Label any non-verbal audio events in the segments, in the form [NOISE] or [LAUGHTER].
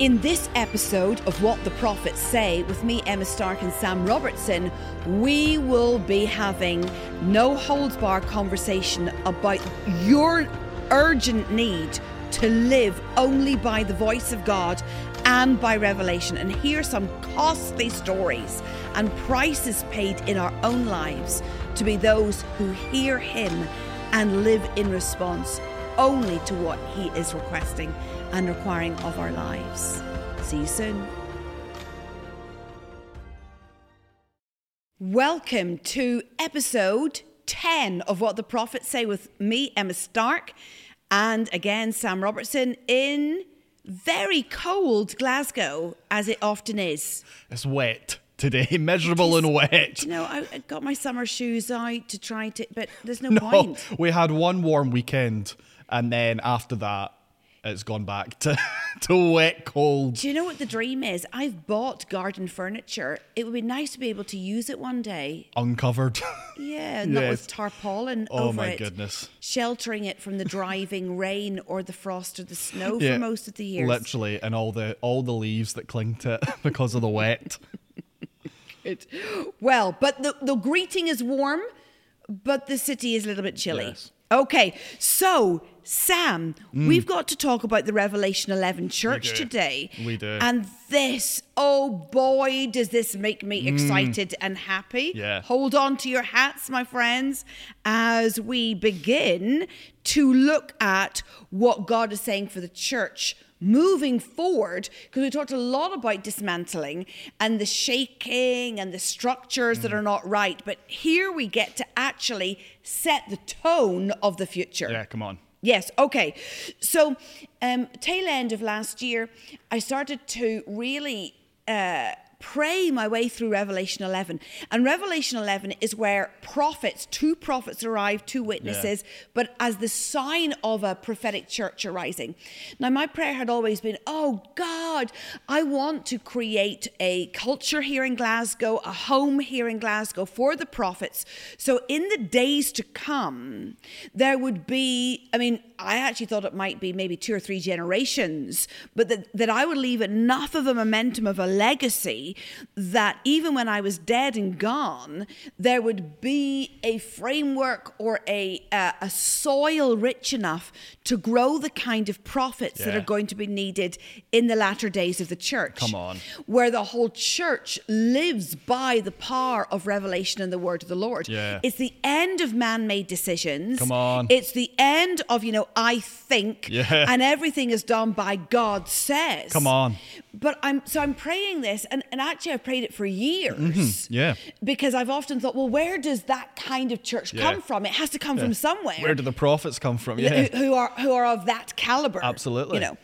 In this episode of What the Prophets Say, with me, Emma Stark, and Sam Robertson, we will be having no holds bar conversation about your urgent need to live only by the voice of God and by revelation, and hear some costly stories and prices paid in our own lives to be those who hear Him and live in response only to what He is requesting and requiring of our lives. See you soon. Welcome to episode 10 of What the Prophets Say with me, Emma Stark, and again, Sam Robertson in very cold Glasgow, as it often is. It's wet today, [LAUGHS] miserable and wet. You know, I, I got my summer shoes out to try to, but there's no, [LAUGHS] No, point. we had one warm weekend, and then after that, it's gone back [LAUGHS] to, to wet, cold. Do you know what the dream is? I've bought garden furniture. It would be nice to be able to use it one day. Uncovered. [LAUGHS] Yeah, not Yes. with tarpaulin Oh over my it. goodness. Sheltering it from the driving [LAUGHS] rain or the frost or the snow Yeah, for most of the years. Literally, and all the all the leaves that cling to it because of the wet. It- Well, but the, the greeting is warm, but the city is a little bit chilly. Yes. Okay, so Sam, mm. we've got to talk about the Revelation 11 church today. We do. And this, oh boy, does this make me mm. excited and happy. Yeah. Hold on to your hats, my friends, as we begin to look at what God is saying for the church moving forward because we talked a lot about dismantling and the shaking and the structures that mm. are not right but here we get to actually set the tone of the future Yeah, come on. Yes, okay. So, um, tail end of last year, I started to really uh, pray my way through Revelation 11. And Revelation 11 is where prophets, two prophets arrive, two witnesses, but as the sign of a prophetic church arising. Now, my prayer had always been, oh God, I want to create a culture here in Glasgow, a home here in Glasgow for the prophets. So, in the days to come, there would be, I mean, I actually thought it might be maybe two or three generations, but that, that I would leave enough of a momentum of a legacy that even when I was dead and gone, there would be a framework or a, uh, a soil rich enough to grow the kind of prophets that are going to be needed in the latter days of the church. Come on. Where the whole church lives by the power of revelation and the word of the Lord. Yeah. It's the end of man made decisions. Come on. It's the end of, you know, I think Yeah. and everything is done by God says. Come on. But I'm so I'm praying this and, and actually I've prayed it for years. Mm-hmm. yeah. Because I've often thought, well, where does that kind of church Yeah. come from? It has to come from somewhere Where do the prophets come from? who- Yeah. who are who are of that caliber. Absolutely. You know.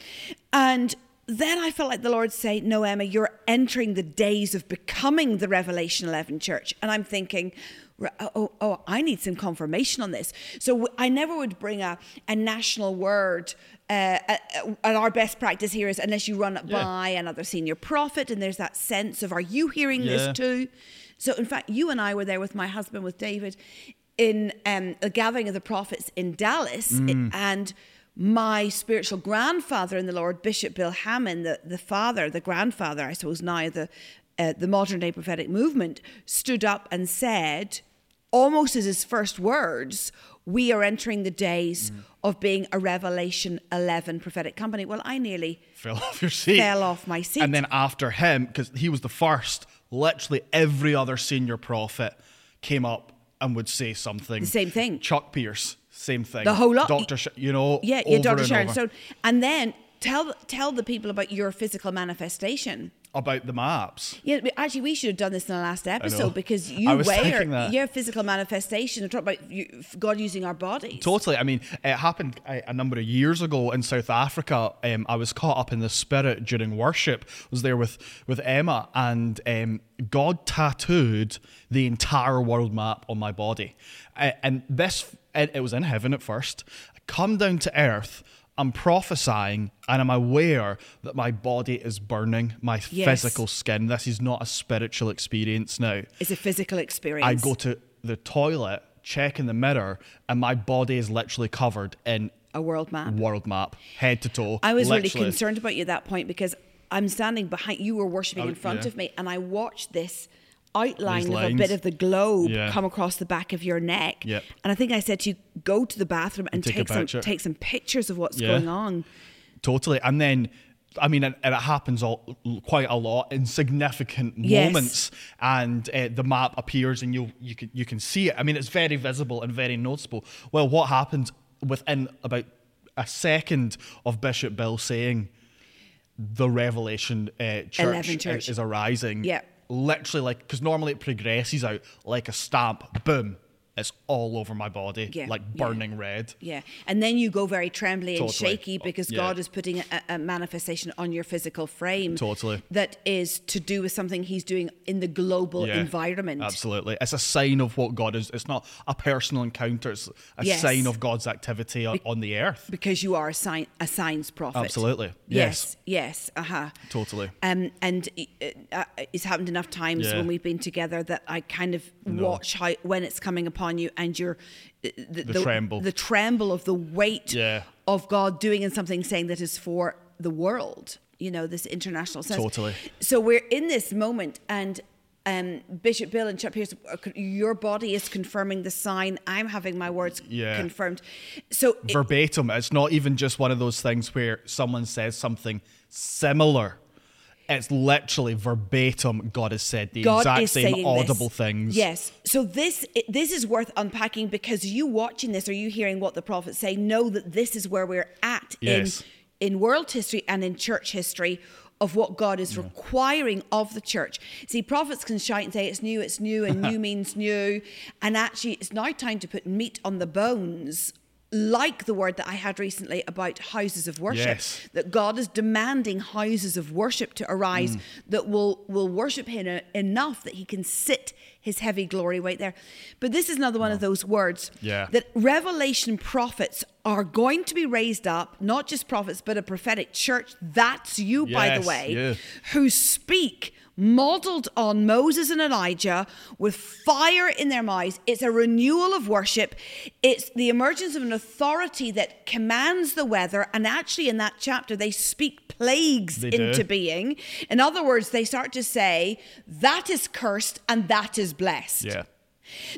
And then I felt like the Lord say, No, Emma, you're entering the days of becoming the Revelation 11 church. And I'm thinking, "Re- Oh, oh, I need some confirmation on this. So I never would bring a, a national word. Uh, and our best practice here is unless you run it Yeah. by another senior prophet, and there's that sense of, are you hearing Yeah. this too? So, in fact, you and I were there with my husband, with David, in um, a gathering of the prophets in Dallas, Mm. and my spiritual grandfather in the Lord, Bishop Bill Hamon, the, the father, the grandfather, I suppose now, the, uh, the modern day prophetic movement, stood up and said, almost as his first words, we are entering the days Mm. of being a Revelation 11 prophetic company. Well, I nearly Fell off your seat. fell off my seat. And then after him, because he was the first, literally every other senior prophet came up and would say something. The same thing. Chuck Pierce, same thing. The whole lot. Doctor, Sh- you know, Yeah, yeah, Dr. and Sharon. Stone. And then tell tell the people about your physical manifestation. About the maps. Yeah, actually, we should have done this in the last episode because [LAUGHS] you wear your physical manifestation talk about you, God using our bodies. Totally. I mean, it happened a, a number of years ago in South Africa. Um, I was caught up in the spirit during worship. I was there with with Emma, and um, God tattooed the entire world map on my body. Uh, and this, it, it was in heaven at first. I come down to earth. I'm prophesying and I'm aware that my body is burning, my Yes. physical skin. This is not a spiritual experience now. It's a physical experience. I go to the toilet, check in the mirror, and my body is literally covered in a world map. world map, head to toe. I was really concerned about you at that point because I'm standing behind. You were worshiping Oh, in front yeah. of me, and I watched this outline of a bit of the globe Yeah. come across the back of your neck. Yep. And I think I said to you, go to the bathroom and, take take, some picture. take some pictures of what's Yeah. going on. Totally. And then, I mean, and, and it happens all, quite a lot in significant Yes. moments, and uh, the map appears, and you you can you can see it. I mean, it's very visible and very noticeable. Well, what happened within about a second of Bishop Bill saying the Revelation uh, church, 11 church. is arising? Yeah. Literally like because normally it progresses out like a stamp. Boom. It's all over my body, Yeah, like yeah. burning red. Yeah. And then you go very trembly and shaky because Yeah. God is putting a, a manifestation on your physical frame. Totally. That is to do with something He's doing in the global Yeah, environment. Absolutely. It's a sign of what God is. It's not a personal encounter, it's a Yes. sign of God's activity on, on the earth. Because you are a, sign, a signs prophet. Absolutely. Yes. Yes. Yes. Uh huh. Totally. Um, and uh, uh, it's happened enough times Yeah. when we've been together that I kind of watch how when it's coming upon you and you're uh, the, The tremble. the tremble of the weight Yeah. of God doing and something saying that is for the world. You know this international sense. Totally. So we're in this moment and. Um, Bishop Bill and Chuck Pierce, your body is confirming the sign. I'm having my words Yeah. confirmed. So it- Verbatim. It's not even just one of those things where someone says something similar. It's literally verbatim. God has said the God exact same audible this. things. Yes. So this this is worth unpacking because you watching this or you hearing what the prophets say know that this is where we're at Yes. in in world history and in church history of what God is requiring of the church. See, prophets can shout and say it's new, it's new, and [LAUGHS] new means new, and actually it's now time to put meat on the bones. Like the word that I had recently about houses of worship, Yes. that God is demanding houses of worship to arise Mm. that will will worship Him enough that He can sit His heavy glory right there. But this is another one of those words Yeah. that Revelation prophets are going to be raised up, not just prophets, but a prophetic church. That's you, by the way, yeah. who speak. Modeled on Moses and Elijah with fire in their mouths. It's a renewal of worship. It's the emergence of an authority that commands the weather. And actually, in that chapter, they speak plagues They do. into being. In other words, they start to say, that is cursed and that is blessed. Yeah.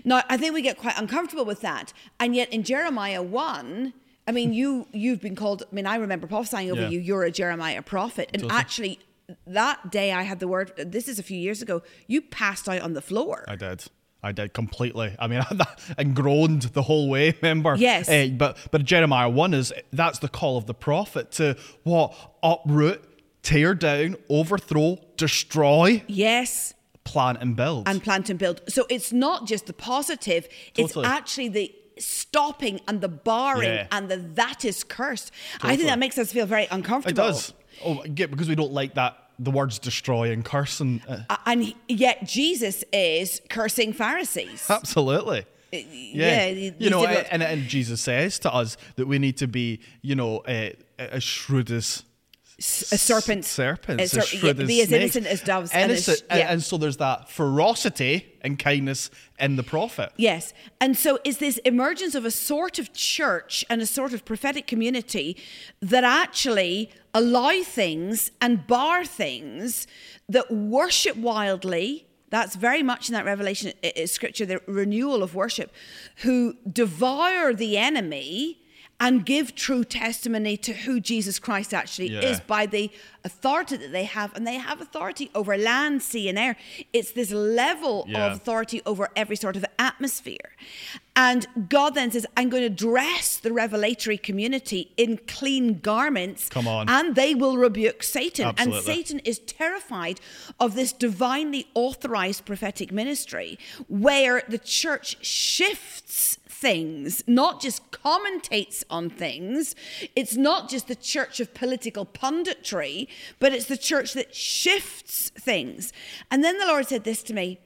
Now, I think we get quite uncomfortable with that. And yet in Jeremiah 1, I mean, you, you've been called, I mean, I remember prophesying over Yeah. you, you're a Jeremiah prophet. And actually, that day I had the word, this is a few years ago, you passed out on the floor. I did. I did completely. I mean, [LAUGHS] and groaned the whole way. [LAUGHS] Remember? Yes. Eh, but but Jeremiah one is that's the call of the prophet to what uproot, tear down, overthrow, destroy, yes. plant and build. And plant and build. So it's not just the positive, it's actually the stopping and the barring Yeah. and the that is cursed. I think that makes us feel very uncomfortable. it does. Oh, yeah, because we don't like that. The words destroy and curse and uh, And yet Jesus is cursing Pharisees. absolutely. Yeah, Yeah, you know, and, and Jesus says to us that we need to be, you know, uh, as shrewd as a serpent. serpents, A ser- as be as snakes. innocent as doves. and as- Innocent, and, yeah. and so there's that ferocity and kindness in the prophet. Yes. And so is this emergence of a sort of church and a sort of prophetic community that actually allow things and bar things that worship wildly. That's very much in that Revelation scripture, the renewal of worship, who devour the enemy and give true testimony to who Jesus Christ actually Yeah. is by the authority that they have. And they have authority over land, sea, and air. It's this level Yeah. of authority over every sort of atmosphere. And God then says, I'm going to dress the revelatory community in clean garments. Come on. And they will rebuke Satan. And Satan is terrified of this divinely authorized prophetic ministry where the church shifts things, not just commentates on things. It's not just the church of political punditry, but it's the church that shifts things. And then the Lord said this to me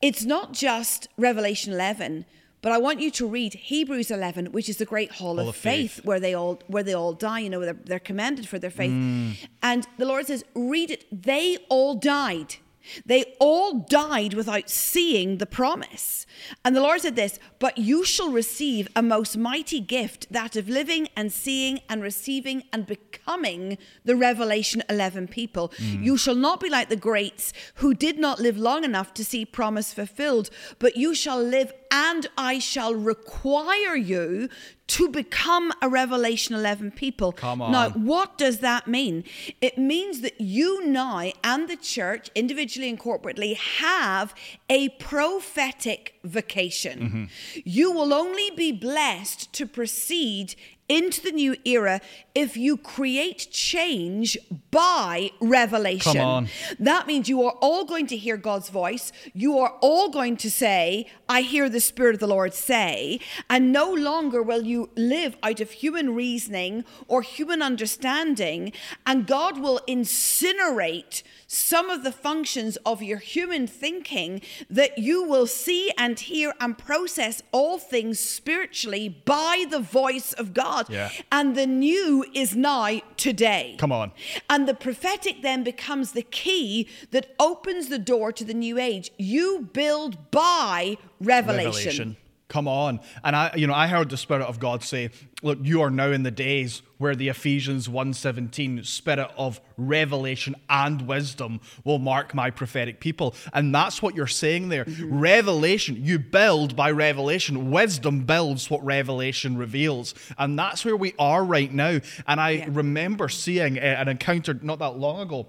it's not just Revelation 11, but I want you to read Hebrews 11, which is the great hall, of, of faith, faith. where they all where they all die. You know, they're, they're commended for their faith. Mm. And the Lord says, read it. They all died. They all died without seeing the promise. And the Lord said this, but you shall receive a most mighty gift, that of living and seeing and receiving and becoming the Revelation 11 people. Mm. You shall not be like the greats who did not live long enough to see promise fulfilled, but you shall live and I shall require you to become a Revelation 11 people. Come on. Now, what does that mean? It means that you now and the church, individually and corporately, have a prophetic vocation. Mm-hmm. You will only be blessed to proceed into the new era if you create change by revelation. Come on. That means you are all going to hear God's voice. You are all going to say, I hear the Spirit of the Lord say. And no longer will you live out of human reasoning or human understanding. And God will incinerate some of the functions of your human thinking that you will see and hear and process all things spiritually by the voice of God. Yeah. And the new is now today. Come on. And the prophetic then becomes the key that opens the door to the new age. You build by revelation. revelation. Come on. And I you know, I heard the Spirit of God say, Look, you are now in the days where the Ephesians 1:17 spirit of revelation and wisdom will mark my prophetic people. And that's what you're saying there. Mm-hmm. Revelation, you build by revelation. Wisdom builds what revelation reveals. And that's where we are right now. And I yeah. remember seeing uh, an encounter not that long ago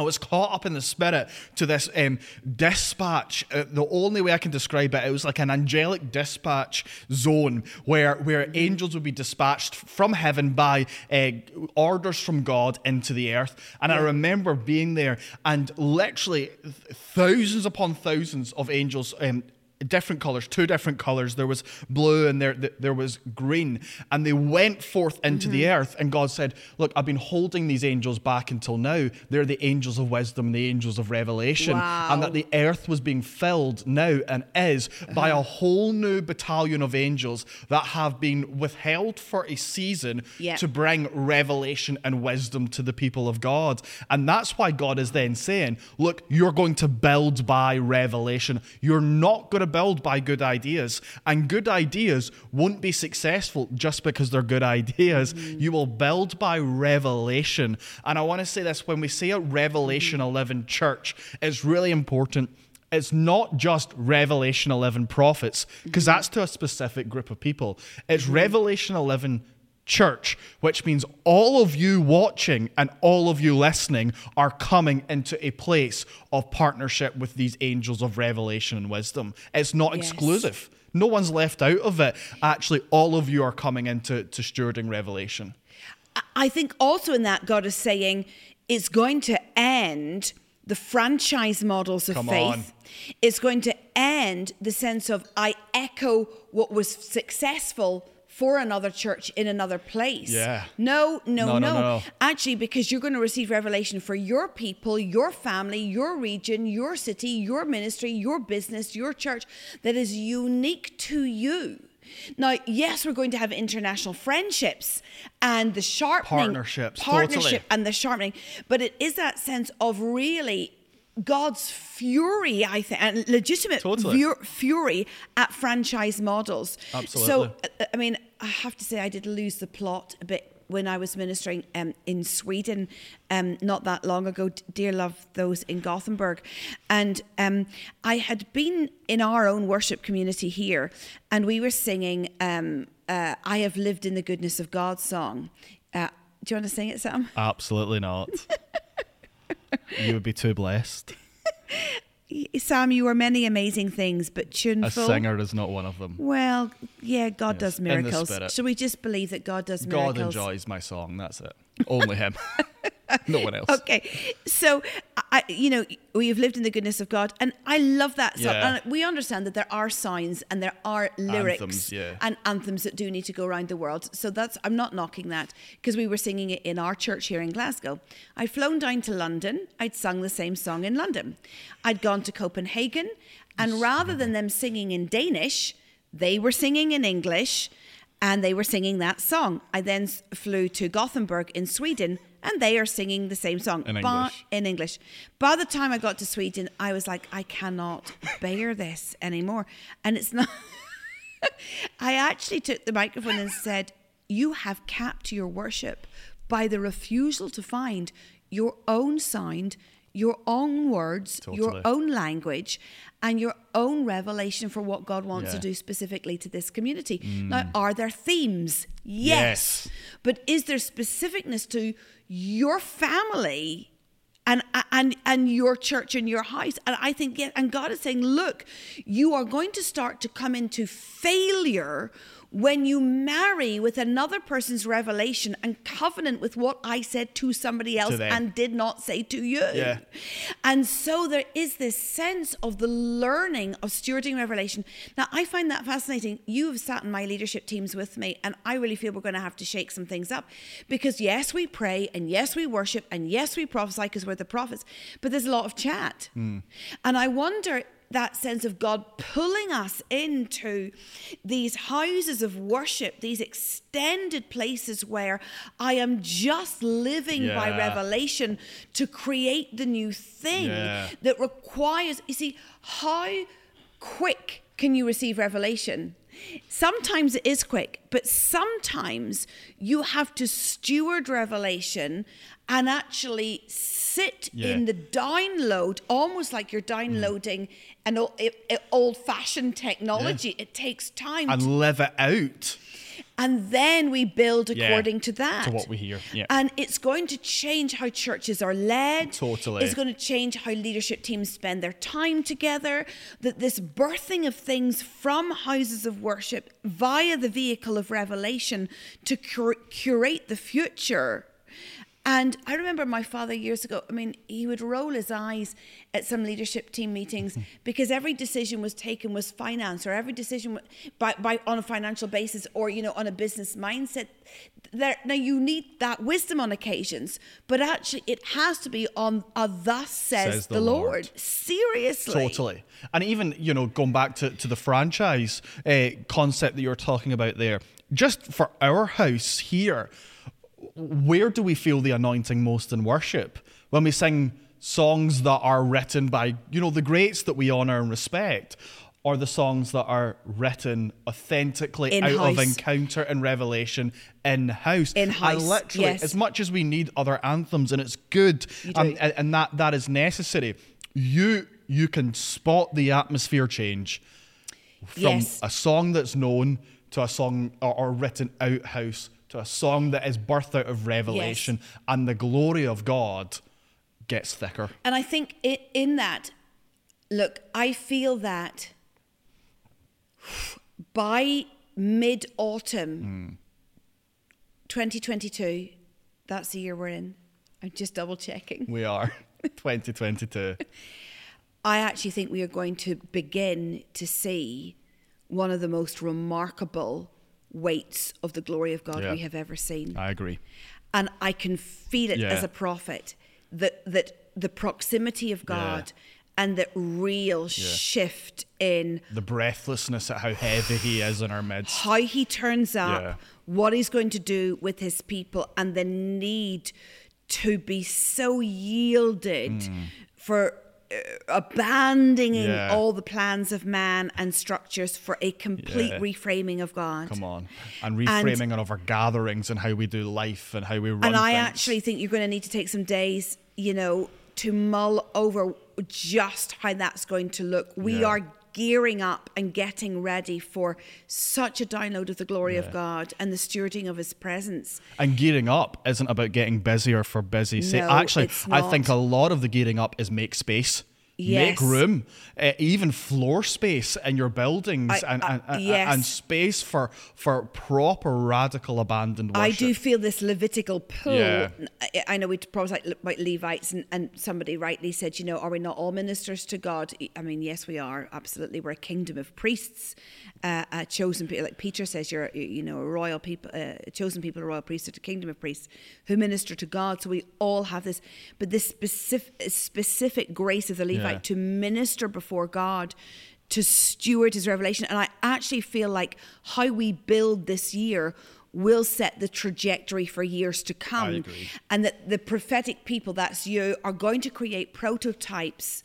I was caught up in the spirit to this um, dispatch. Uh, the only way I can describe it, it was like an angelic dispatch zone where where angels would be dispatched from heaven by uh, orders from God into the earth. And. I remember being there, and literally thousands upon thousands of angels. Um, different colors, two different colors. There was blue and there, there was green. And they went forth into mm-hmm. the earth. And God said, Look, I've been holding these angels back until now. They're the angels of wisdom, the angels of revelation. Wow. And that the earth was being filled now and is uh-huh. by a whole new battalion of angels that have been withheld for a season yep. to bring revelation and wisdom to the people of God. And that's why God is then saying, Look, you're going to build by revelation. You're not going to build by good ideas. And good ideas won't be successful just because they're good [LAUGHS] ideas. Mm-hmm. You will build by revelation. And I want to say this when we say a Revelation mm-hmm. 11 church, it's really important it's not just Revelation 11 prophets, because mm-hmm. that's to a specific group of people. It's mm-hmm. Revelation 11 church, which means all of you watching and all of you listening are coming into a place of partnership with these angels of revelation and wisdom. It's not yes. exclusive. No one's left out of it. Actually, all of you are coming into to stewarding revelation. I think also in that, God is saying it's going to end the franchise models of Come faith. On. It's going to end the sense of I echo what was successful for another church in another place. Yeah. No, no, no, no. no, no. Actually, because you're going to receive revelation for your people, your family, your region, your city, your ministry, your business, your church that is unique to you. Now, yes, we're going to have international friendships and the sharpening partnerships, partnership totally. and the sharpening, but it is that sense of really God's fury, I think, and legitimate totally. fury at franchise models. Absolutely. So, uh, I mean, I have to say, I did lose the plot a bit when I was ministering um, in Sweden um, not that long ago. Dear love, those in Gothenburg. And um, I had been in our own worship community here, and we were singing um, uh, I Have Lived in the Goodness of God song. Uh, do you want to sing it, Sam? Absolutely not. [LAUGHS] you would be too blessed. [LAUGHS] Sam, you are many amazing things, but tuneful. A singer is not one of them. Well, yeah, God yes, does miracles. So we just believe that God does miracles. God enjoys my song. That's it. Only Him. [LAUGHS] [LAUGHS] no one else. Okay, so I, you know, we've lived in the goodness of God, and I love that song. Yeah. And we understand that there are signs and there are lyrics anthems, yeah. and anthems that do need to go around the world. So that's I'm not knocking that because we were singing it in our church here in Glasgow. I'd flown down to London. I'd sung the same song in London. I'd gone to Copenhagen, and rather than them singing in Danish, they were singing in English and they were singing that song. I then flew to Gothenburg in Sweden and they are singing the same song In English. in English. By the time I got to Sweden, I was like, I cannot bear this anymore. And it's not. [LAUGHS] I actually took the microphone and said, You have capped your worship by the refusal to find your own sound, your own words, your own language, and your own revelation for what God wants to Yeah. Mm. do specifically to this community. Now, are there themes? Yes. But is there specificness to your family and and and your church and your house? And I think yeah, and God is saying, look, you are going to start to come into failure when you marry with another person's revelation and covenant with what I said to somebody else them. and did not say to you. Yeah. And so there is this sense of the learning of stewarding revelation. Now, I find that fascinating. You have sat in my leadership teams with me, and I really feel we're going to have to shake some things up because, yes, we pray, and yes, we worship, and yes, we prophesy because we're the prophets, but there's a lot of chat. Hmm. And I wonder that sense of God pulling us into these houses of worship, these extended places where I am just living by revelation to create the new thing Yeah. that requires, you see, how quick can you receive revelation? Sometimes it is quick, but sometimes you have to steward revelation and actually sit Yeah. in the download, almost like you're mm. downloading an old fashioned technology. It takes time. and live it out. and then we build Yeah, according to that. to what we hear, yeah. And it's going to change how churches are led. Totally. It's going to change how leadership teams spend their time together. That this birthing of things from houses of worship via the vehicle of revelation to cur- curate the future. And I remember my father years ago, I mean, he would roll his eyes at some leadership team meetings because every decision was taken was finance or every decision by, by on a financial basis or, you know, on a business mindset. There, now, you need that wisdom on occasions, but actually it has to be on a thus says, Says the, the Lord. Lord. Seriously. Totally. And even, you know, going back to, to the franchise uh, concept that you're talking about there, just for our house here, where do we feel the anointing most in worship? When we sing songs that are written by, you know, the greats that we honor and respect, or the songs that are written authentically out of encounter and revelation in house. In-house, And literally, yes. as much as we need other anthems, and it's good, um, and, and that that is necessary. You you can spot the atmosphere change from Yes. a song that's known to a song or, or written out house to a song that is birthed out of revelation, and the glory of God gets thicker. And I think i in that, look, I feel that by mid autumn 2022, that's the year we're in. I'm just double checking. We are [LAUGHS] 2022. I actually think we are going to begin to see one of the most remarkable weights of the glory of God Yeah. we have ever seen. I agree. and I can feel it Yeah. as a prophet that that the proximity of God and that real shift in The breathlessness at how heavy He is in our midst. how he turns up, Yeah. what he's going to do with his people, and the need to be so yielded for uh, abandoning Mm. Yeah. all the plans of man and structures for a complete Yeah. reframing of God. Come on. And reframing of our gatherings and how we do life and how we run and I things. actually think you're going to need to take some days, you know, to mull over just how that's going to look. We Yeah. are gearing up and getting ready for such a download of the glory of God and the stewarding of His presence. And gearing up isn't about getting busier for busy sake. No, Actually, I think a lot of the gearing up is make space. Yes. Make room, uh, even floor space in your buildings, I- and, I- and, and, yes. and space for for proper radical abandoned worship. I do feel this Levitical pull. Yeah. I- I know we probably like about Levites, and, and somebody rightly said, you know, are we not all ministers to God? I mean, yes, we are. Absolutely, we're a kingdom of priests, uh, a chosen people. Like Peter says, you're, you know, a royal people, uh, chosen people, a royal priesthood, a kingdom of priests who minister to God. So we all have this, but this specific specific grace of the Levite Yeah. To minister before God to steward his revelation. And I actually feel like how we build this year will set the trajectory for years to come. And that the prophetic people, that's you, are going to create prototypes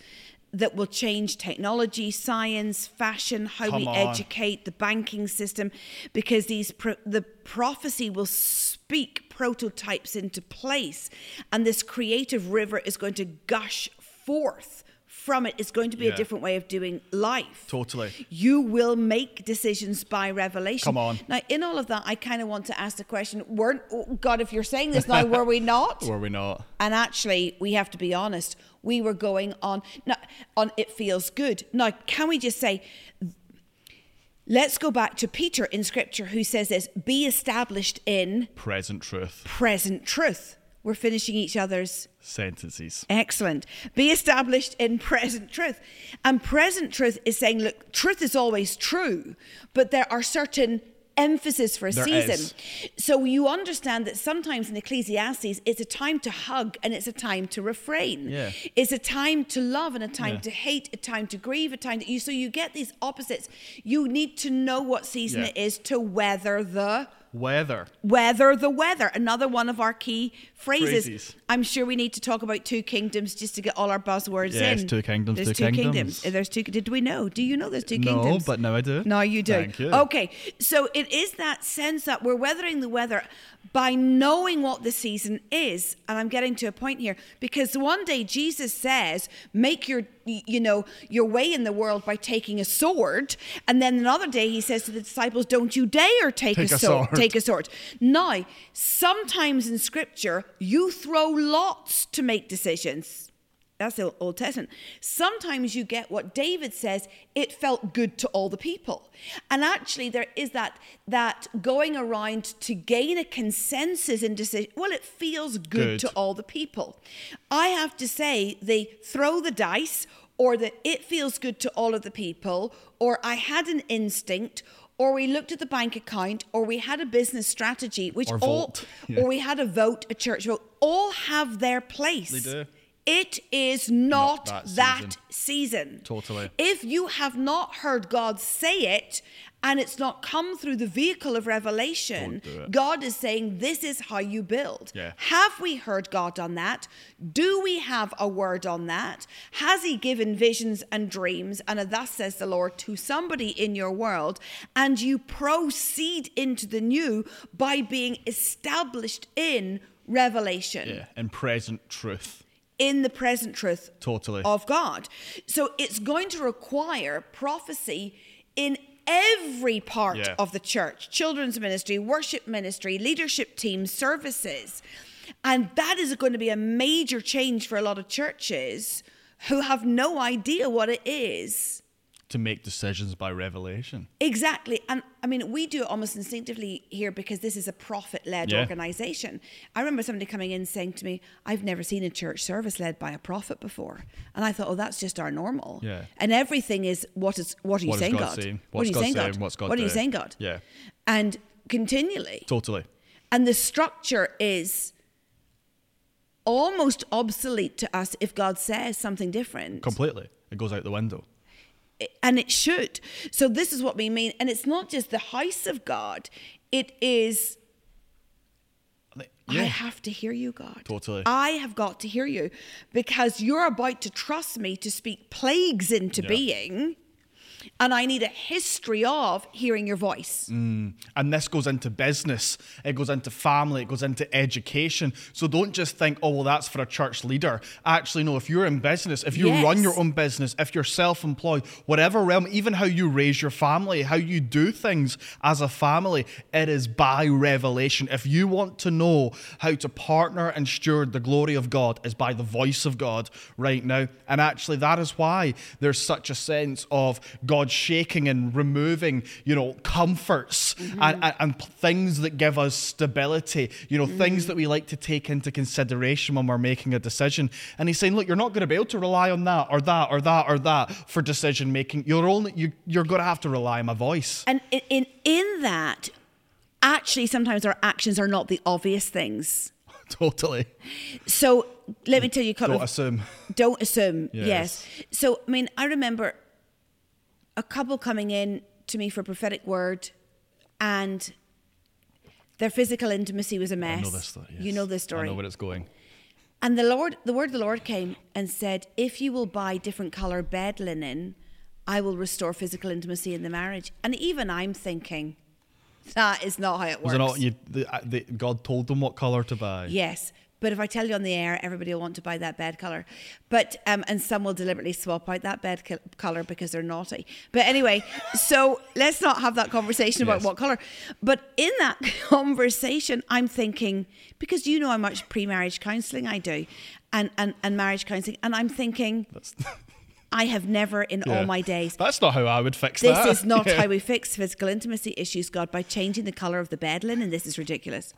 that will change technology, science, fashion, how Come we on. educate, the banking system, because these pro- the prophecy will speak prototypes into place, and this creative river is going to gush forth from it. It's going to be a different way of doing life. Totally. You will make decisions by revelation. Come on. Now, in all of that, I kind of want to ask the question: Weren't oh, God? If you're saying this now, [LAUGHS] were we not? Were we not? And actually, we have to be honest. We were going on. Now, on it feels good. Now, can we just say? Let's go back to Peter in Scripture, who says this: "Be established in Present truth. present truth." We're finishing each other's Sentences. Excellent. Be established in present truth. And present truth is saying, look, truth is always true, but there are certain emphasis for a There season. is. So you understand that sometimes in Ecclesiastes, it's a time to hug and it's a time to refrain. Yeah. It's a time to love and a time Yeah. to hate, a time to grieve, a time to you. So you get these opposites. You need to know what season Yeah. it is to weather the Weather. weather the weather another one of our key phrases. Phrases. i'm sure we need to talk about two kingdoms just to get all our buzzwords in. Yes, in two kingdoms, there's two two kingdoms. Uh, there's two did we know do you know there's two No, kingdoms No, but now I do. no you do Thank you. okay so it is that sense that we're weathering the weather by knowing what the season is and i'm getting to a point here because one day jesus says make your you know your way in the world by taking a sword and then another day he says to the disciples don't you dare take, Take a, sword. sword. take a sword now sometimes in scripture you throw lots to make decisions that's the Old Testament. Sometimes you get what David says, it felt good to all the people. And actually there is that that going around to gain a consensus in decision. Well, it feels good, Good. to all the people. I have to say they throw the dice or that it feels good to all of the people, or I had an instinct, or we looked at the bank account, or we had a business strategy, which Or all. Yeah. or we had a vote, a church vote, all have their place. They do. It is not, Not that, that season. Totally. If you have not heard God say it and it's not come through the vehicle of revelation, Don't do it. God is saying, This is how you build. Yeah. Have we heard God on that? Do we have a word on that? Has He given visions and dreams and a thus says the Lord to somebody in your world? And you proceed into the new by being established in revelation Yeah. In present truth. In the present truth Totally. of God. So it's going to require prophecy in every part Yeah. of the church children's ministry, worship ministry, leadership teams, services. And that is going to be a major change for a lot of churches who have no idea what it is. To make decisions by revelation. Exactly. And I mean, we do it almost instinctively here because this is a prophet led Yeah. organization. I remember somebody coming in saying to me, I've never seen a church service led by a prophet before. And I thought, oh, that's just our normal. Yeah. And everything is what is what are you What saying, God God? saying? What are you God saying, saying? God? What's God What are you saying, God? Yeah. And continually. Totally. And the structure is almost obsolete to us if God says something different Completely. It goes out the window. And it should. So this is what we mean, and it's not just the house of God; it is. I have to hear you, God. Totally. I have got to hear you because you're about to trust me to speak plagues into Yeah. being, and I need a history of hearing your voice. Mm. And this goes into business, it goes into family, it goes into education. So don't just think, oh, well, that's for a church leader. Actually, no, if you're in business, if you Yes. run your own business, if you're self employed, whatever realm, even how you raise your family, how you do things as a family, it is by revelation. If you want to know how to partner and steward the glory of God, is by the voice of God right now. And actually, that is why there's such a sense of God shaking and removing, you know, comforts mm-hmm. and, and, and things that give us stability, you know, things mm-hmm. that we like to take into consideration when we're making a decision. And he's saying, look, you're not going to be able to rely on that or that or that or that for decision making. You're only you, you're going to have to rely on my voice. And in, in in that, actually, sometimes our actions are not the obvious things. [LAUGHS] totally. So let me tell you a couple Don't of assume. Don't assume. Yes. Yes. So, I mean, I remember a couple coming in to me for a prophetic word, and Their physical intimacy was a mess. I know this story. You know this story. I know where it's going. And the Lord, the word of the Lord came and said, "If you will buy different color bed linen, I will restore physical intimacy in the marriage." And even I'm thinking, that is not how it works. Was it not? You, the, the, God told them what color to buy. Yes, but if I tell you on the air, everybody will want to buy that bed color. But um, and some will deliberately swap out that bed co- color because they're naughty. But anyway, so let's not have that conversation about Yes. what color. But in that [LAUGHS] conversation, I'm thinking because you know how much pre-marriage counselling I do, and and and marriage counselling, and I'm thinking. [LAUGHS] I have never in yeah. all my days That's not how I would fix this is not [LAUGHS] Yeah. how we fix physical intimacy issues, God, by changing the color of the bed linen. This is ridiculous.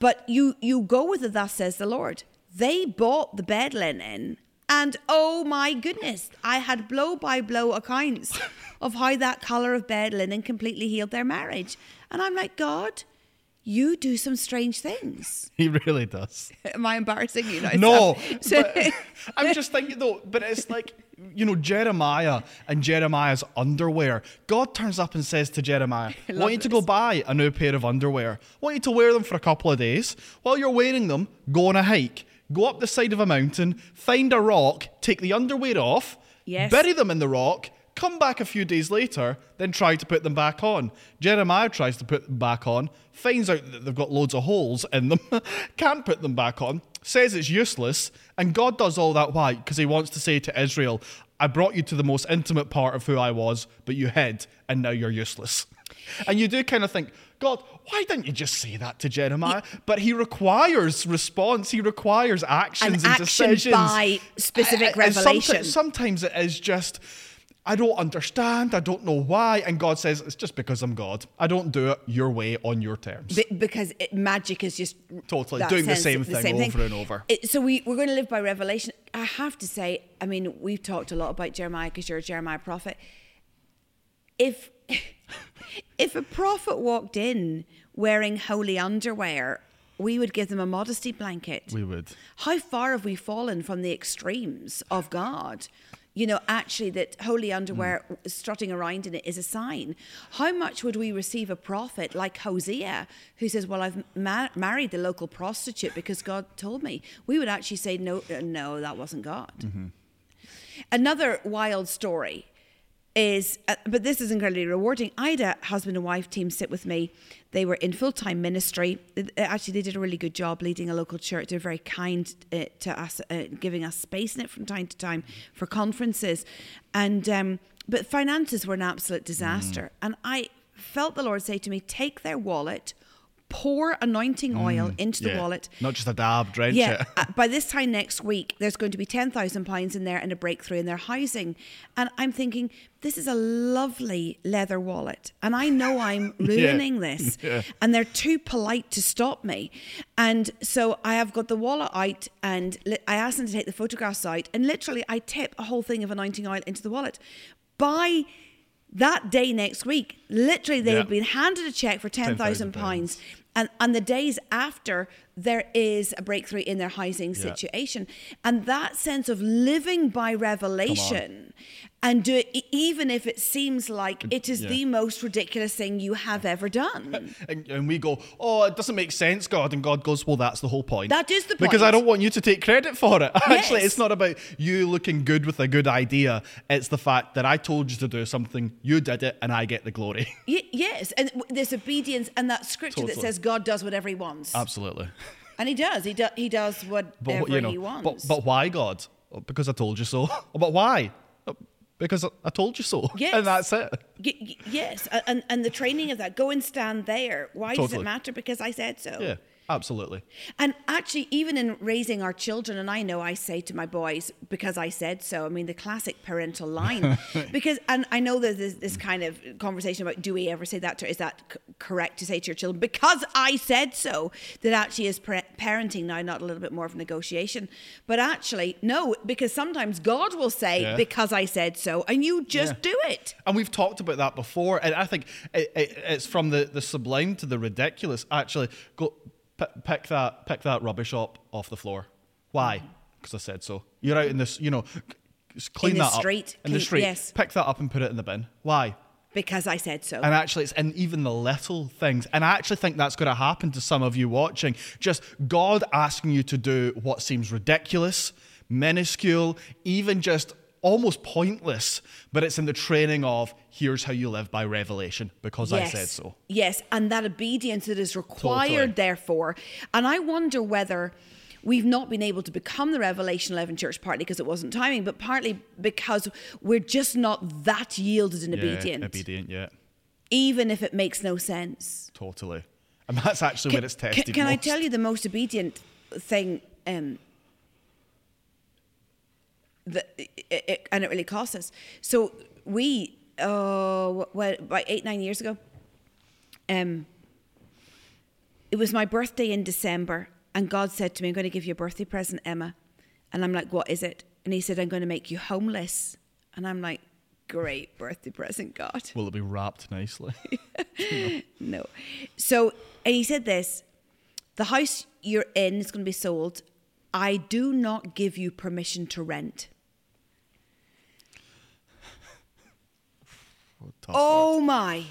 But you you go with it, thus says the Lord. They bought the bed linen, and oh my goodness, I had blow by blow accounts [LAUGHS] of how that color of bed linen completely healed their marriage. And I'm like, God, you do some strange things. [LAUGHS] He really does. [LAUGHS] Am I embarrassing you now? No, So- but I'm just thinking though. But it's like you know Jeremiah and Jeremiah's underwear. God turns up and says to Jeremiah, [LAUGHS] I "Want you to go buy a new pair of underwear? Want you to wear them for a couple of days? While you're wearing them, go on a hike." Go up the side of a mountain, find a rock, take the underwear off, Yes. bury them in the rock, come back a few days later, then try to put them back on. Jeremiah tries to put them back on, finds out that they've got loads of holes in them, [LAUGHS] can't put them back on, says it's useless, and God does all that why? Because he wants to say to Israel, I brought you to the most intimate part of who I was, but you hid, and now you're useless. [LAUGHS] And you do kind of think, God, why didn't you just say that to Jeremiah? But he requires response. He requires actions and action decisions by specific And- and someti- revelation. sometimes it is just, I don't understand. I don't know why. And God says, it's just because I'm God. I don't do it your way on your terms. Be- because it, magic is just Totally, doing the same thing over and over. It- so we we're going to live by revelation. I have to say, I mean, we've talked a lot about Jeremiah because you're a Jeremiah prophet. If [LAUGHS] if a prophet walked in wearing holy underwear, we would give them a modesty blanket. we would. How far have we fallen from the extremes of God? You know, actually, that holy underwear strutting around in it is a sign. How much would we receive a prophet like Hosea who says, Well, I've ma- married the local prostitute because God told me? We would actually say, No, uh, no, that wasn't God. Another wild story is, uh, but this is incredibly rewarding. I had a husband and wife team sit with me. They were in full time ministry. Actually, they did a really good job leading a local church. They're very kind uh, to us, uh, giving us space in it from time to time for conferences. And um, but finances were an absolute disaster. And I felt the Lord say to me, "Take their wallet." Pour anointing oil into the Yeah. wallet Not just a dab, drench yeah, it. [LAUGHS] uh, by this time next week, there's going to be ten thousand pounds in there and a breakthrough in their housing. And I'm thinking, this is a lovely leather wallet, and I know I'm [LAUGHS] ruining this, [LAUGHS] Yeah. and they're too polite to stop me. And so I have got the wallet out, and li- I asked them to take the photographs out, and literally I tip a whole thing of anointing oil into the wallet. By that day next week, literally they Yeah. had been handed a check for ten thousand £10,000. pounds and and the days after there is a breakthrough in their housing Yeah. situation and that sense of living by revelation and do it even if it seems like it is yeah. the most ridiculous thing you have ever done [LAUGHS] And, and we go, oh, it doesn't make sense, God. And God goes, well, that's the whole point. That is the point. Because I don't want you to take credit for it. [LAUGHS] Actually, it's not about you looking good with a good idea. It's the fact that I told you to do something, you did it, and I get the glory. [LAUGHS] Y- yes and this obedience and that scripture that says god does whatever he wants Absolutely. And he does he, do- he does whatever But you know, he wants but, but why, God? Oh, Because I told you so. [LAUGHS] But why? Oh, Because I- told you so. [LAUGHS] Yes. And that's it. Y- y- yes and, and the training of that go and stand there why does it matter because i said so Yeah, absolutely. And actually, even in raising our children, and I know I say to my boys because I said so. I mean, the classic parental line, [LAUGHS] because and I know there's this, this kind of conversation about do we ever say that? To, is that c- correct to say to your children because I said so? That actually is par- parenting now, not a little bit more of negotiation, but actually no, because sometimes God will say Yeah. because I said so, and you just Yeah. do it. And we've talked about that before, and I think it, it, it's from the, the sublime to the ridiculous. Actually, go p- pick that pick that rubbish up off the floor. Why? Mm-hmm. Because I said so. You're out in this, you know, clean the that street, up in the street. yes. Pick that up and put it in the bin. Why? because I said so. And actually, it's in even the little things. And I actually think that's going to happen to some of you watching. Just God asking you to do what seems ridiculous, minuscule, even just almost pointless, but it's in the training of here's how you live by revelation because I said so. Yes, and that obedience that is required, Totally. therefore. And I wonder whether we've not been able to become the Revelation 11 church, partly because it wasn't timing, but partly because we're just not that yielded and Yeah, obedient, obedient, yeah, even if it makes no sense. totally. And that's actually where it's tested. Can, can I tell you the most obedient thing? Um, that it, it, and it really cost us. So we, oh, well, about eight nine years ago, um, it was my birthday in December, and God said to me, "I'm going to give you a birthday present, Emma," and I'm like, "What is it?" And He said, "I'm going to make you homeless," and I'm like, "Great birthday present, God." Will it be wrapped nicely? [LAUGHS] No. So, and he said this the house you're in is going to be sold. I do not give you permission to rent. Oh my.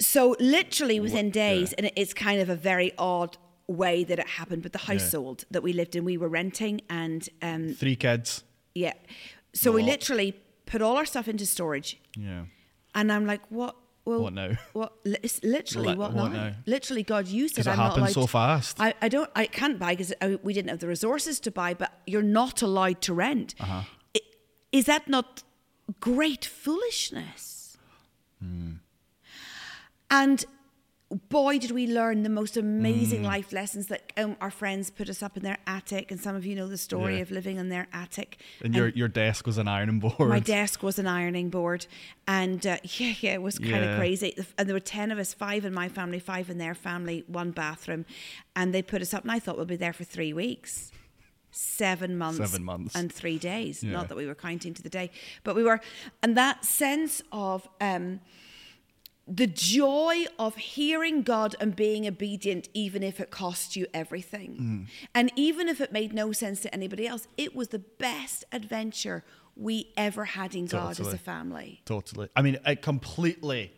So, literally within days, yeah. and it's kind of a very odd way that it happened, but the house Yeah. sold that we lived in, we were renting, and um. Three kids. yeah. So, we literally put all our stuff into storage, Yeah. and I'm like, what? Well, What now? [LAUGHS] What? Literally, Li- what, what now? now? Literally, God, you said it I'm not happened allowed so fast. I, I don't I can't buy because we didn't have the resources to buy, but you're not allowed to rent. Uh-huh. I- Is that not great foolishness? Hmm. And boy, did we learn the most amazing Hmm. life lessons that um, our friends put us up in their attic, and some of you know the story Yeah. of living in their attic. And your, your desk was an ironing board. My desk was an ironing board, and uh, [LAUGHS] yeah, yeah, it was kind of Yeah. crazy. And there were ten of us, five in my family, five in their family, one bathroom, and they put us up. And I thought we'll be there for three weeks, seven months, Seven months. and three days. Yeah. Not that we were counting to the day, but we were, and that sense of. Um, the joy of hearing God and being obedient, even if it cost you everything. Mm. And even if it made no sense to anybody else, it was the best adventure we ever had in God as a family. Totally. I mean, it completely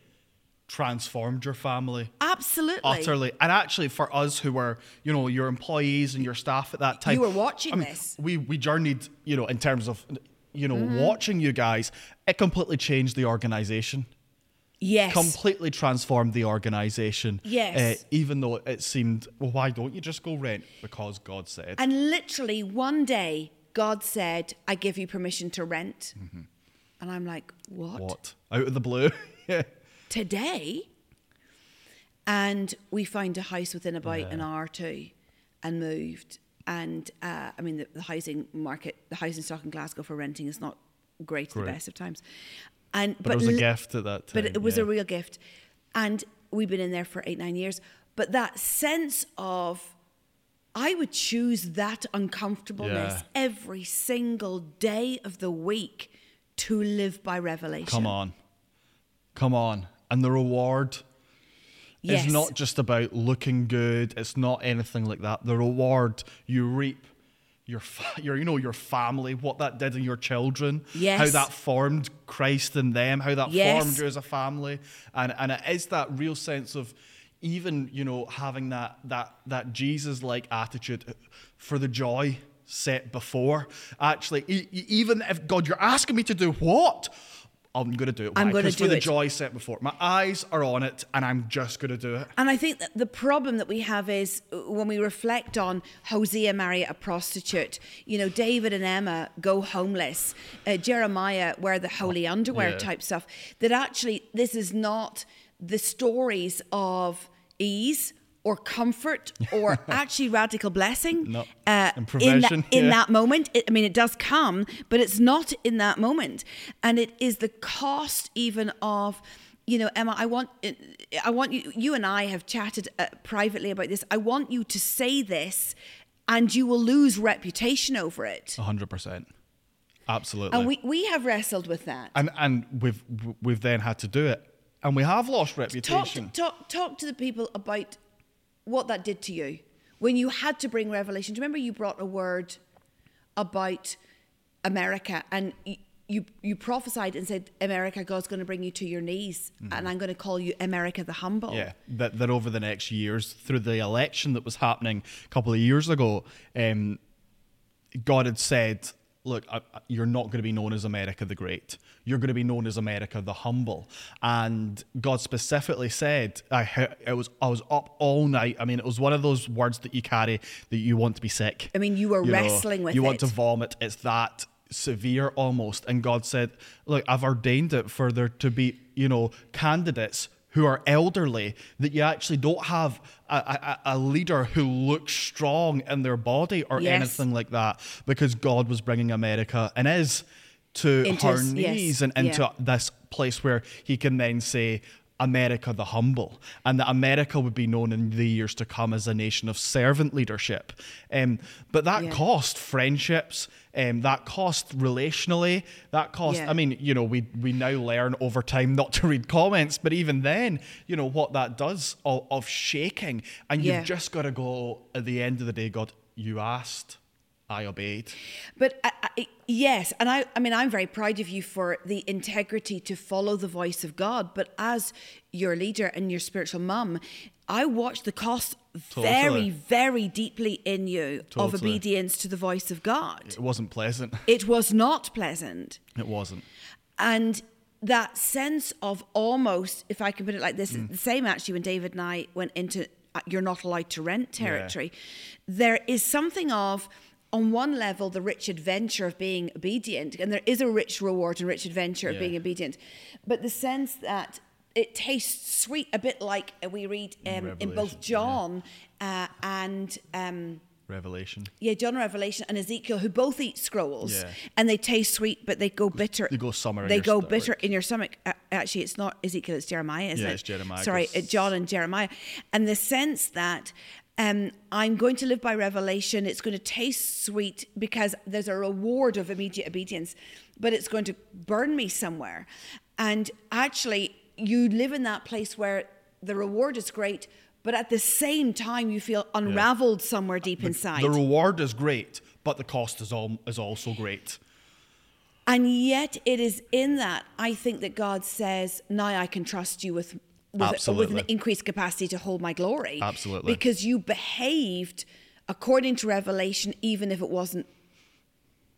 transformed your family. Absolutely. Utterly. And actually, for us who were, you know, your employees and your staff at that time, You were watching I mean, this. Mm-hmm. We we journeyed, you know, in terms of, you know, watching you guys. It completely changed the organization. Yes. Completely transformed the organization. Yes. Uh, even though it seemed, well, why don't you just go rent? Because God said. and literally one day, God said, I give you permission to rent. And I'm like, what? Mm-hmm. what? Out of the blue. [LAUGHS] yeah. Today. And we found a house within about an hour or two and moved. And uh, I mean, the, the housing market, the housing stock in Glasgow for renting is not great at the best of times. And But, it was a gift at that time. but it was yeah. a real gift. And we've been in there for eight, nine years. But that sense of, I would choose that uncomfortableness Yeah. every single day of the week to live by revelation. Come on. Come on. And the reward Yes. is not just about looking good. It's not anything like that. The reward you reap your, fa- [LAUGHS] your you know your family, what that did in your children, how that formed Christ in them, how that Yes. formed you as a family, and and it is that real sense of even you know having that that that Jesus like attitude for the joy set before. Actually, e- even if God, you're asking me to do what? I'm going to do it. I'm Why? gonna 'Cause for do the it. joy set before. My eyes are on it, and I'm just going to do it. And I think that the problem that we have is uh, when we reflect on Hosea marry a prostitute, you know, David and Emma go homeless, uh, Jeremiah wear the holy underwear Yeah. type stuff, that actually this is not the stories of ease or comfort or [LAUGHS] actually radical blessing No. uh, in, that, in yeah. that moment. It, I mean, it does come, but it's not in that moment. And it is the cost even of, you know, Emma, I want, I want you, you and I have chatted uh, privately about this. I want you to say this and you will lose reputation over it. hundred percent, absolutely. And we, we have wrestled with that. and and we've we've then had to do it, and we have lost talk, reputation. to, talk, talk to the people about what that did to you when you had to bring revelation. Do you remember you brought a word about America and you you prophesied and said, America, God's going to bring you to your knees, and I'm going to call you America the humble. Mm-hmm. Yeah, that, that over the next years, through the election that was happening a couple of years ago, um, God had said, Look, I- you're not going to be known as America the Great. You're going to be known as America the Humble. And God specifically said, I, it was, I was up all night. I mean, it was one of those words that you carry that you want to be sick. I mean, you were know, wrestling with You want to vomit. It's that severe almost. And God said, Look, I've ordained it for there to be, you know, candidates who are elderly that you actually don't have a, a, a leader who looks strong in their body or Yes. anything like that because God was bringing America and is to Into her s- yes, knees and into yeah. this place where he can then say, America the humble, and that America would be known in the years to come as a nation of servant leadership. Um, but that Yeah. cost friendships, um, that cost relationally, that cost. Yeah. I mean, you know, we we now learn over time not to read comments, but even then, you know what that does of, of shaking, and Yeah. you've just got to go at the end of the day, God, you asked, I obeyed. But I, I, yes, and I, I mean, I'm very proud of you for the integrity to follow the voice of God. But as your leader and your spiritual mum, I watched the cost very, Totally. very deeply in you of obedience to the voice of God. It wasn't pleasant. It was not pleasant. It wasn't. And that sense of almost, if I can put it like this, Mm. the same actually when David and I went into uh, you're not allowed to rent territory. There is something of, on one level, the rich adventure of being obedient, and there is a rich reward and rich adventure of Yeah. being obedient, but the sense that it tastes sweet, a bit like we read um, in both yeah. John uh, and. Um, Revelation. yeah, John Revelation and Ezekiel, who both eat scrolls, Yeah. and they taste sweet, but they go bitter. they go summer They go stomach. bitter in your stomach. Uh, actually, it's not Ezekiel; it's Jeremiah, isn't Yeah, it? it's Jeremiah, Sorry, uh, John and Jeremiah, and the sense that. Um, I'm going to live by revelation. It's going to taste sweet because there's a reward of immediate obedience, but it's going to burn me somewhere. And actually, you live in that place where the reward is great, but at the same time, you feel unraveled somewhere deep inside. The reward is great, but the cost is all is also great. And yet, it is in that I think that God says, "Now I can trust you with with, with an increased capacity to hold my glory." Absolutely. because you behaved according to revelation, even if it wasn't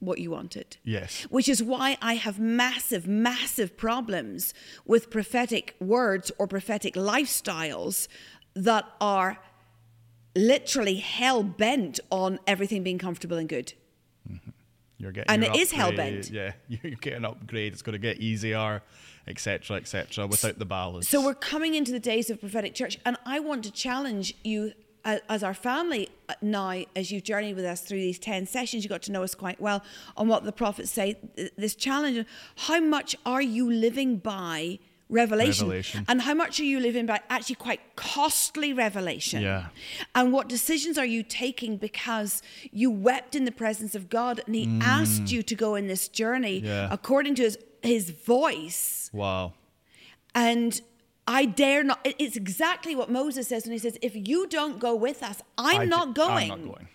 what you wanted. Yes. Which is why I have massive, massive problems with prophetic words or prophetic lifestyles that are literally hell bent on everything being comfortable and good. You're getting And your it is upgrade, hell-bent. Yeah, [LAUGHS] you're getting an upgrade. It's going to get easier, etc., etc. without the balance. So we're coming into the days of prophetic church, and I want to challenge you as our family uh, now, as you've journeyed with us through these 10 sessions, you got to know us quite well on what the prophets say. This challenge, how much are you living by revelation? Revelation. And how much are you living by actually quite costly revelation? Yeah. And what decisions are you taking because you wept in the presence of God and He asked you to go in this journey Mm. Yeah. according to His, his voice? wow. And I dare not. It's exactly what Moses says when he says, If you don't go with us, I'm, I not, d- going. I'm not going.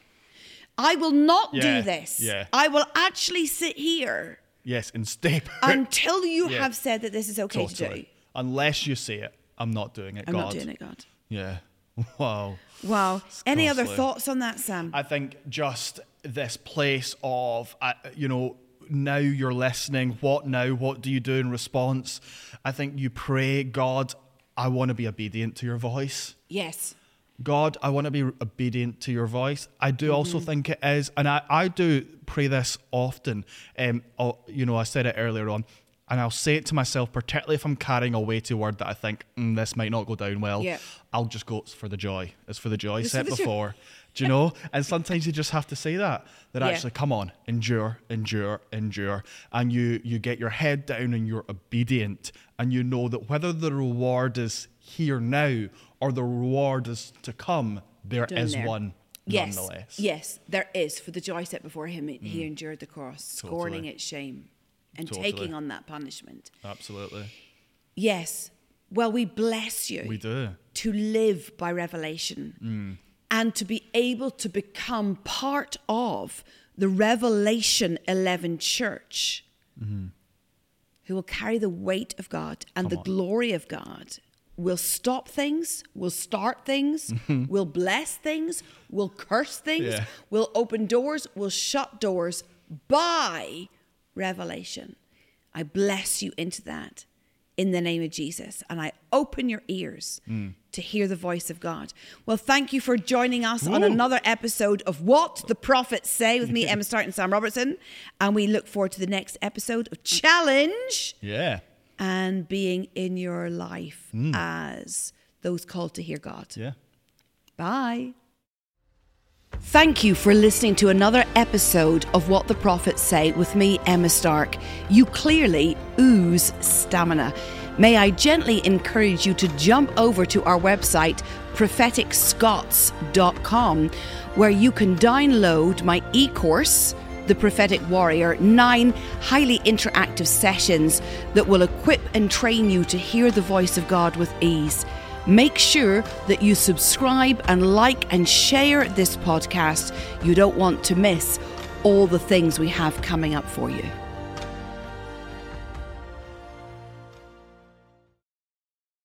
I will not Yeah, do this. yeah. I will actually sit here Yes, and stay [LAUGHS] put. until you Yeah. have said that this is okay to do. Totally. Unless you say it, I'm not doing it. I'm God. not doing it, God. Yeah. [LAUGHS] Wow. Wow. Any other thoughts on that, Sam? I think just this place of, uh, you know, now you're listening. What now? What do you do in response? I think you pray, God, I want to be obedient to your voice. yes. God, I want to be obedient to your voice. I do also Mm-hmm. think it is, and I, I do pray this often. Um, you know, I said it earlier on, and I'll say it to myself, particularly if I'm carrying a weighty word that I think mm, this might not go down well. Yeah. I'll just go, it's for the joy. It's for the joy It's set the joy. before. [LAUGHS] Do you know? and sometimes you just have to say that. That Yeah. actually, come on, endure, endure, endure. And you you get your head down and you're obedient. And you know that whether the reward is here now or the reward is to come, there Down is there. one Yes. nonetheless. Yes, there is. For the joy set before him, he mm. endured the cross, scorning Totally. its shame and Totally. taking on that punishment. Absolutely. Yes. Well, we bless you. We do. to live by revelation mm. and to be able to become part of the Revelation 11 church mm-hmm. who will carry the weight of God and the glory of God will stop things, we'll start things, mm-hmm. We'll bless things, we'll curse things, Yeah. will open doors, we'll shut doors by revelation. I bless you into that in the name of Jesus. And I open your ears mm. to hear the voice of God. Well, thank you for joining us on another episode of What the Prophets Say with me, [LAUGHS] Emma Stark and Sam Robertson. And we look forward to the next episode of Challenge Yeah. And being in your life hmm. as those called to hear God. Yeah. Bye. Thank you for listening to another episode of What the Prophets Say with me, Emma Stark. You clearly ooze stamina. May I gently encourage you to jump over to our website, propheticscots.com, where you can download my e course, The Prophetic Warrior, nine highly interactive sessions that will equip and train you to hear the voice of God with ease. Make sure that you subscribe and like and share this podcast. You don't want to miss all the things we have coming up for you.